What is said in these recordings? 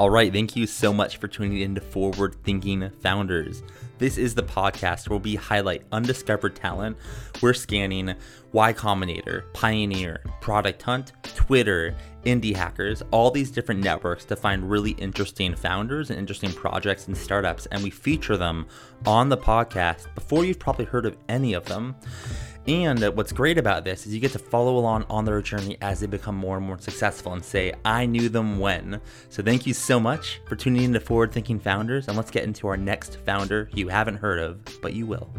All right, thank you so much for tuning in to Forward Thinking Founders. This is the podcast where we highlight undiscovered talent. We're scanning Y Combinator, Pioneer, Product Hunt, Twitter, Indie Hackers, all these different networks to find really interesting founders and interesting projects and startups, and we feature them on the podcast before you've probably heard of any of them. And what's great about this is you get to follow along on their journey as they become more and more successful and say, I knew them when. So thank you so much for tuning in to Forward Thinking Founders. And let's get into our next founder you haven't heard of, but you will.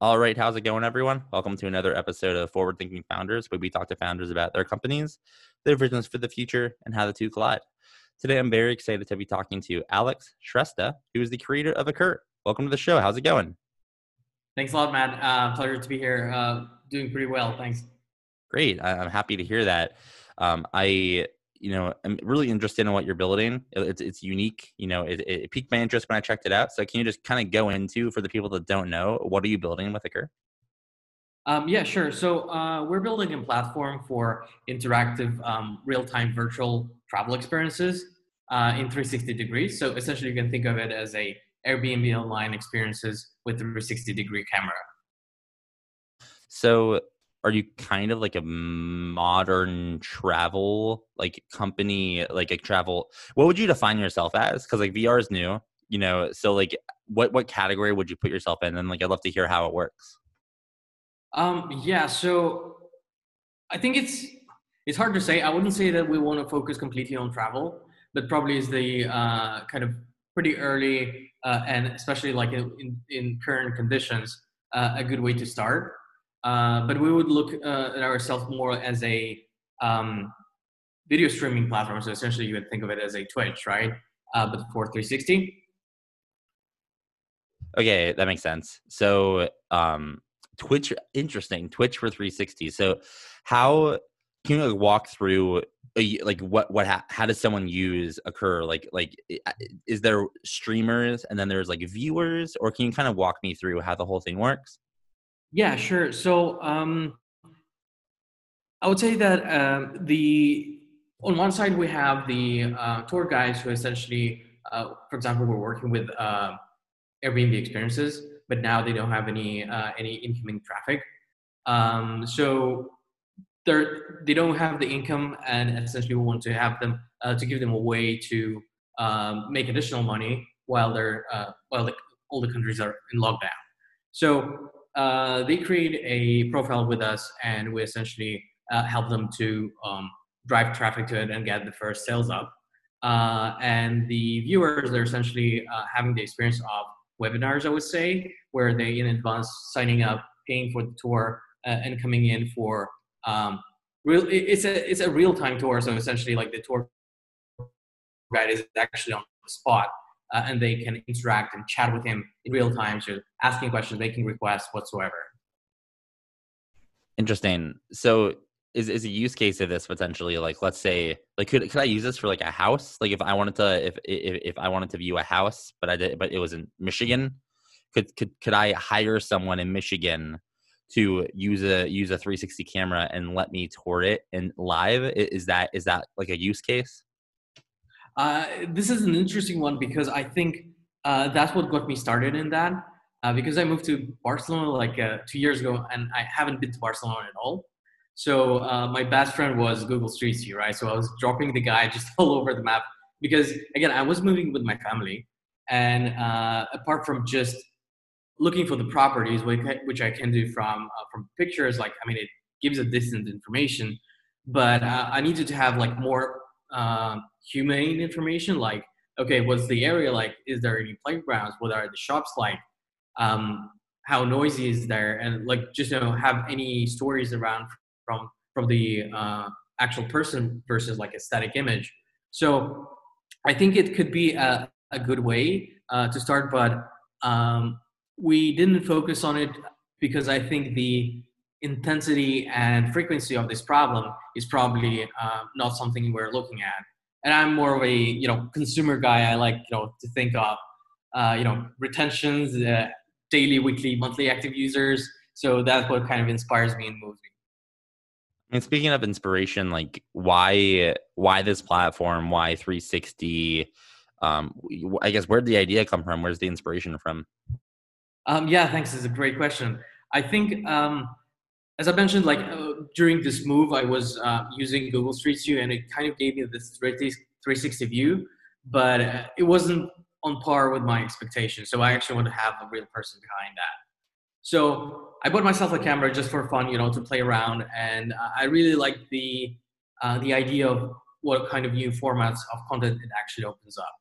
All right, how's it going, everyone? Welcome to another episode of Forward Thinking Founders, where we talk to founders about their companies, their visions for the future, and how the two collide. Today, I'm very excited to be talking to Alex Shrestha, who is the creator of Oqqur. Welcome to the show. How's it going? Thanks a lot, Matt. Uh, pleasure to be here. Uh, doing pretty well. Thanks. Great. I'm happy to hear that. Um, I, you know, I'm really interested in what you're building. It's it's unique. You know, it, it piqued my interest when I checked it out. So can you just kind of go into for the people that don't know what are you building with Oqqur? Um, yeah, sure. So uh, we're building a platform for interactive, um, real-time virtual travel experiences uh, in 360 degrees. So essentially, you can think of it as a Airbnb online experiences with 360 degree camera. So, are you kind of like a modern travel like company, like a travel? What would you define yourself as? Because like VR is new, you know. So like, what what category would you put yourself in? And like, I'd love to hear how it works. Um. Yeah. So, I think it's it's hard to say. I wouldn't say that we want to focus completely on travel, but probably is the uh, kind of pretty early uh, and especially like in, in current conditions, uh, a good way to start. Uh, but we would look uh, at ourselves more as a um, video streaming platform. So essentially, you would think of it as a Twitch, right? Uh, but for 360. Okay, that makes sense. So, um, Twitch, interesting. Twitch for 360. So, how can you like walk through like what what how does someone use Oqqur? Like like is there streamers and then there's like viewers? Or can you kind of walk me through how the whole thing works? Yeah sure. So um i would say that um the on one side we have the uh, tour guides who essentially uh, for example we're working with uh, airbnb experiences but now they don't have any uh, any incoming traffic. Um, so they're they don't have the income and essentially we want to have them uh, to give them a way to um, make additional money while they're uh, while the, all the countries are in lockdown. So uh, they create a profile with us and we essentially uh, help them to um, drive traffic to it and get the first sales up. Uh, and the viewers are essentially uh, having the experience of webinars i would say where they in advance signing up paying for the tour and coming in for um, real it's a it's a real time tour so essentially like the tour guide is actually on the spot uh, and they can interact and chat with him in real time so asking questions making requests whatsoever. Interesting. So is, is a use case of this potentially like let's say like could, could i use this for like a house? Like if i wanted to if if, if i wanted to view a house but i did but it was in michigan could could could i hire someone in michigan to use a use a 360 camera and let me tour it and live is that is that like a use case? Uh, this is an interesting one because i think uh, that's what got me started in that uh, because i moved to barcelona like uh, two years ago and i haven't been to barcelona at all. So uh, my best friend was google street view right? So i was dropping the guy just all over the map because again i was moving with my family and uh, apart from just looking for the properties, which I can do from uh, from pictures. Like, I mean, it gives a distant information, but uh, I needed to have like more uh, humane information. Like, okay, what's the area like? Is there any playgrounds? What are the shops like? Um, how noisy is there? And like, just you know, have any stories around from from the uh, actual person versus like a static image. So, I think it could be a, a good way uh, to start, but um, we didn't focus on it because I think the intensity and frequency of this problem is probably uh, not something we're looking at. And I'm more of a you know consumer guy. I like you know to think of uh, you know retentions, uh, daily, weekly, monthly active users. So that's what kind of inspires me and moves me. And speaking of inspiration, like why why this platform? Why 360? Um, I guess where'd the idea come from? Where's the inspiration from? Um, yeah, thanks. It's a great question. I think, um, as I mentioned, like uh, during this move, I was uh, using Google Street View, and it kind of gave me this 360 view, but uh, it wasn't on par with my expectations. So I actually want to have a real person behind that. So I bought myself a camera just for fun, you know, to play around, and I really like the uh, the idea of what kind of new formats of content it actually opens up.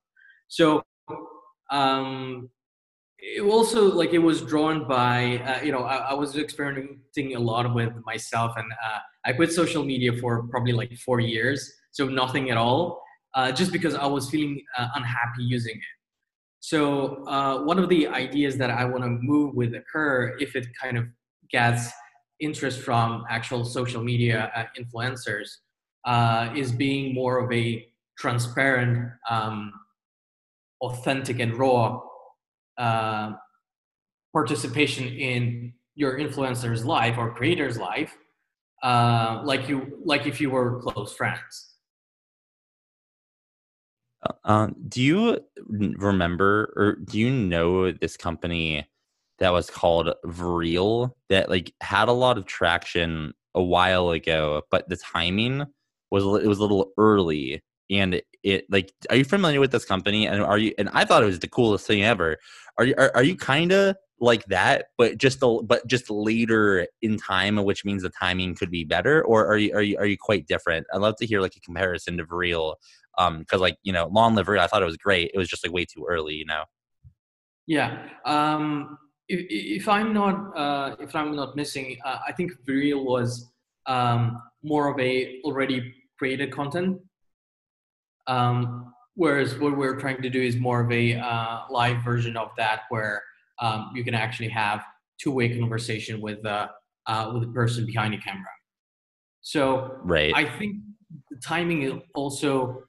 So um, it also like it was drawn by uh, you know I, I, was experimenting a lot with myself, and uh, I quit social media for probably like four years, so nothing at all, uh, just because I was feeling uh, unhappy using it. So uh, one of the ideas that I want to move with Oqqur, if it kind of gets interest from actual social media uh, influencers, is being more of a transparent, um, authentic, and raw uh, participation in your influencer's life or creator's life, uh, like you like if you were close friends. Uh, um, do you remember or do you know this company that was called Vreel that like had a lot of traction a while ago, but the timing was it was a little early and it like are you familiar with this company? And are you and I thought it was the coolest thing ever. Are you are, are you kind of like that but just the but just later in time which means the timing could be better? Or are you are you are you quite different? I'd love to hear like a comparison to real um because like you know long live i thought it was great. It was just like way too early you know? Yeah um if, if i'm not uh if i'm not missing uh, i think real was um more of a already created content um whereas what we're trying to do is more of a uh, live version of that where um, you can actually have two-way conversation with uh, uh, with the person behind the camera so right i think the timing also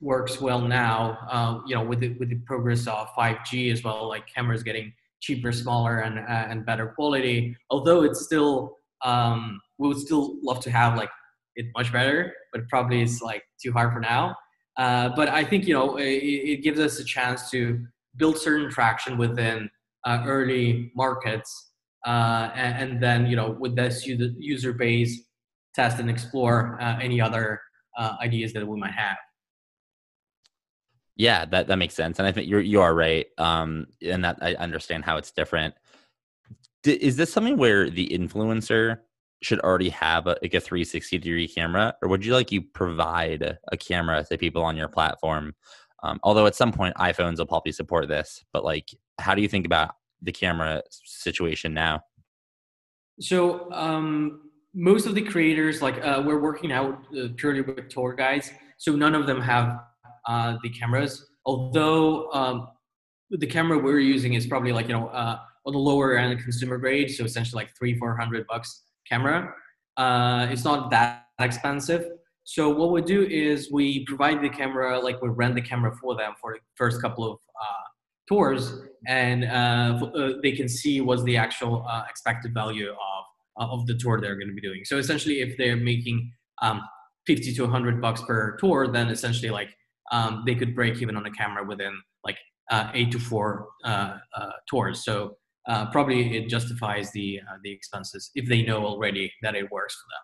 works well now. Uh, you know, with the, with the progress of 5G as well, like cameras getting cheaper, smaller, and uh, and better quality. Although it's still, um, we would still love to have like it much better, but probably it's like too hard for now. Uh, but I think you know it, it, gives us a chance to build certain traction within uh, early markets, uh, and, and, then you know with this user base, test and explore uh, any other ideas that we might have. Yeah, that that makes sense, and I think you're you are right. Um, and that I understand how it's different. D- is this something where the influencer should already have a, like a 360 degree camera, or would you like you provide a camera to people on your platform? Um, although at some point iPhones will probably support this, but like, how do you think about the camera situation now? So um, most of the creators, like uh, we're working out uh, purely with tour guides, so none of them have uh, the cameras. Although um, the camera we're using is probably like you know uh, on the lower end consumer grade, so essentially like three four hundred bucks camera. Uh, it's not that expensive. So what we do is we provide the camera, like we rent the camera for them for the first couple of uh, tours, and uh, uh, they can see what's the actual uh, expected value of of the tour they're going to be doing. So essentially, if they're making um, 50 to 100 bucks per tour, then essentially like um, they could break even on a camera within like uh, eight to four uh, uh, tours. So uh, probably it justifies the uh, the expenses if they know already that it works for them.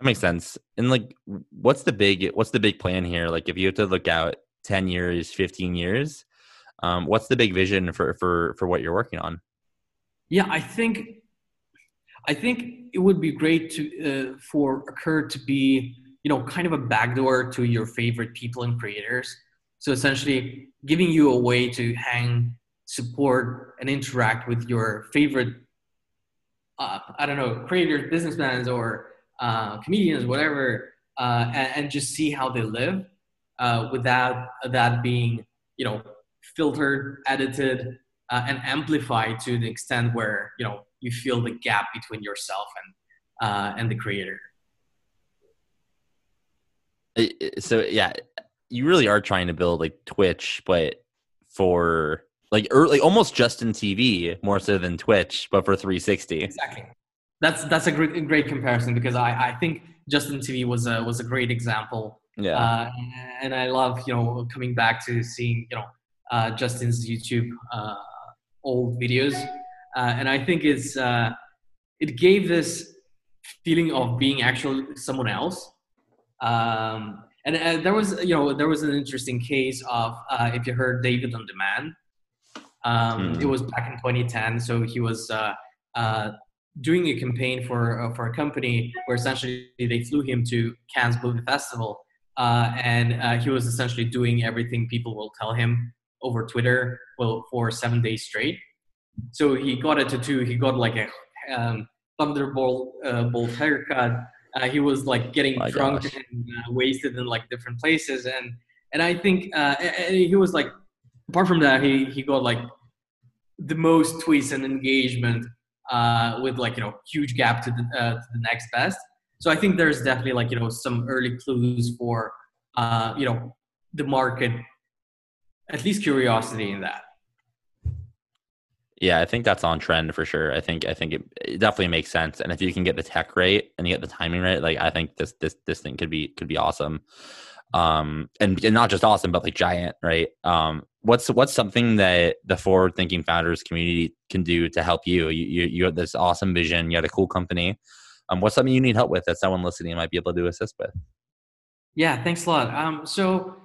That makes sense. And like, what's the big what's the big plan here? Like, if you have to look out ten years, fifteen years, um, what's the big vision for for for what you're working on? Yeah, I think I think it would be great to uh, for Oqqur to be you know kind of a backdoor to your favorite people and creators so essentially giving you a way to hang support and interact with your favorite uh, i don't know creators businessmen or uh, comedians whatever uh, and, and, just see how they live uh, without that being you know filtered edited uh, and amplified to the extent where you know you feel the gap between yourself and uh, and the creator. So yeah, you really are trying to build like Twitch, but for like early, almost just in TV more so than Twitch, but for 360. Exactly. that's that's a great great comparison because I, I think Justin TV was a was a great example. Yeah. Uh, and I love you know coming back to seeing you know uh, Justin's YouTube uh, old videos, uh, and I think it's uh, it gave this feeling of being actually someone else. Um, and uh, there was you know there was an interesting case of if you heard David on Demand. Um, hmm. It was back in 2010, so he was doing a campaign for uh, for a company where essentially they flew him to Cannes Movie Festival, uh, and uh, he was essentially doing everything people will tell him over Twitter well for seven days straight. So he got a tattoo. He got like a um, thunderbolt uh, bolt haircut. Uh, he was like getting My drunk gosh. and uh, wasted in like different places, and and I think and he was like apart from that, he he got like the most tweets and engagement uh, with like you know huge gap to the, uh, to the next best. So I think there's definitely like you know some early clues for uh, you know the market, at least curiosity in that. Yeah, I think that's on trend for sure. I think I think it, it, definitely makes sense. And if you can get the tech right and you get the timing right, like I think this this this thing could be could be awesome. Um and, and not just awesome, but like giant, right? Um what's what's something that the forward thinking founders community can do to help you? You you, you have this awesome vision, you had a cool company. Um, what's something you need help with that someone listening might be able to assist with? Yeah, thanks a lot. Um, so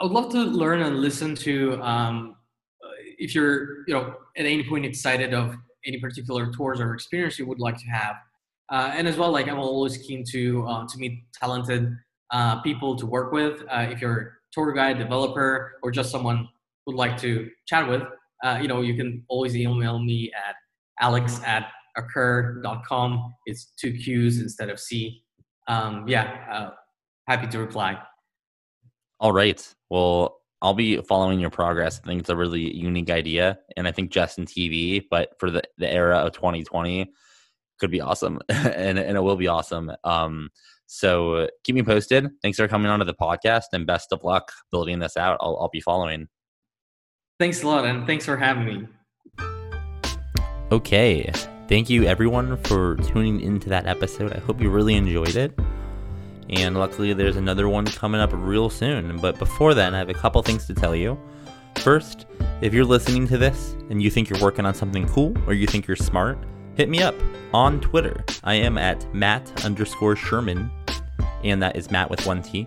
I would love to learn and listen to um, if you're you know at any point excited of any particular tours or experience you would like to have, uh, and as well like I'm always keen to uh, to meet talented uh, people to work with. Uh, if you're tour guide, developer, or just someone who'd like to chat with, uh, you know, you can always email me at alex at oqqur.com. It's two Q's instead of C. Um, yeah, uh, happy to reply. All right. Well, I'll be following your progress. I think it's a really unique idea. And I think Justin TV, but for the, the era of 2020, could be awesome. and, and it will be awesome. Um, so uh, keep me posted. Thanks for coming onto the podcast and best of luck building this out. I'll, I'll be following. Thanks a lot. And thanks for having me. Okay. Thank you, everyone, for tuning into that episode. I hope you really enjoyed it. And luckily, there's another one coming up real soon. But before then, I have a couple things to tell you. First, if you're listening to this and you think you're working on something cool or you think you're smart, hit me up on Twitter. I am at Matt underscore Sherman, and that is Matt with one T.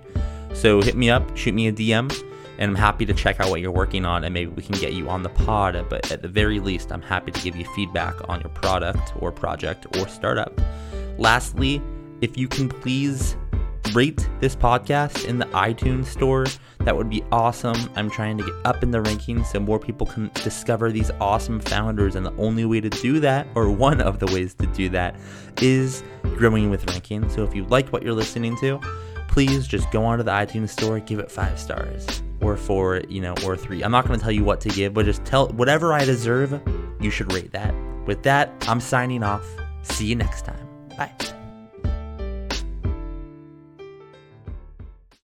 So hit me up, shoot me a DM, and I'm happy to check out what you're working on, and maybe we can get you on the pod. But at the very least, I'm happy to give you feedback on your product or project or startup. Lastly, if you can please rate this podcast in the iTunes store. That would be awesome. I'm trying to get up in the rankings so more people can discover these awesome founders. And the only way to do that, or one of the ways to do that, is growing with ranking. So if you like what you're listening to, please just go onto the iTunes store, give it five stars or four, you know, or three. I'm not going to tell you what to give, but just tell whatever I deserve, you should rate that. With that, I'm signing off. See you next time. Bye.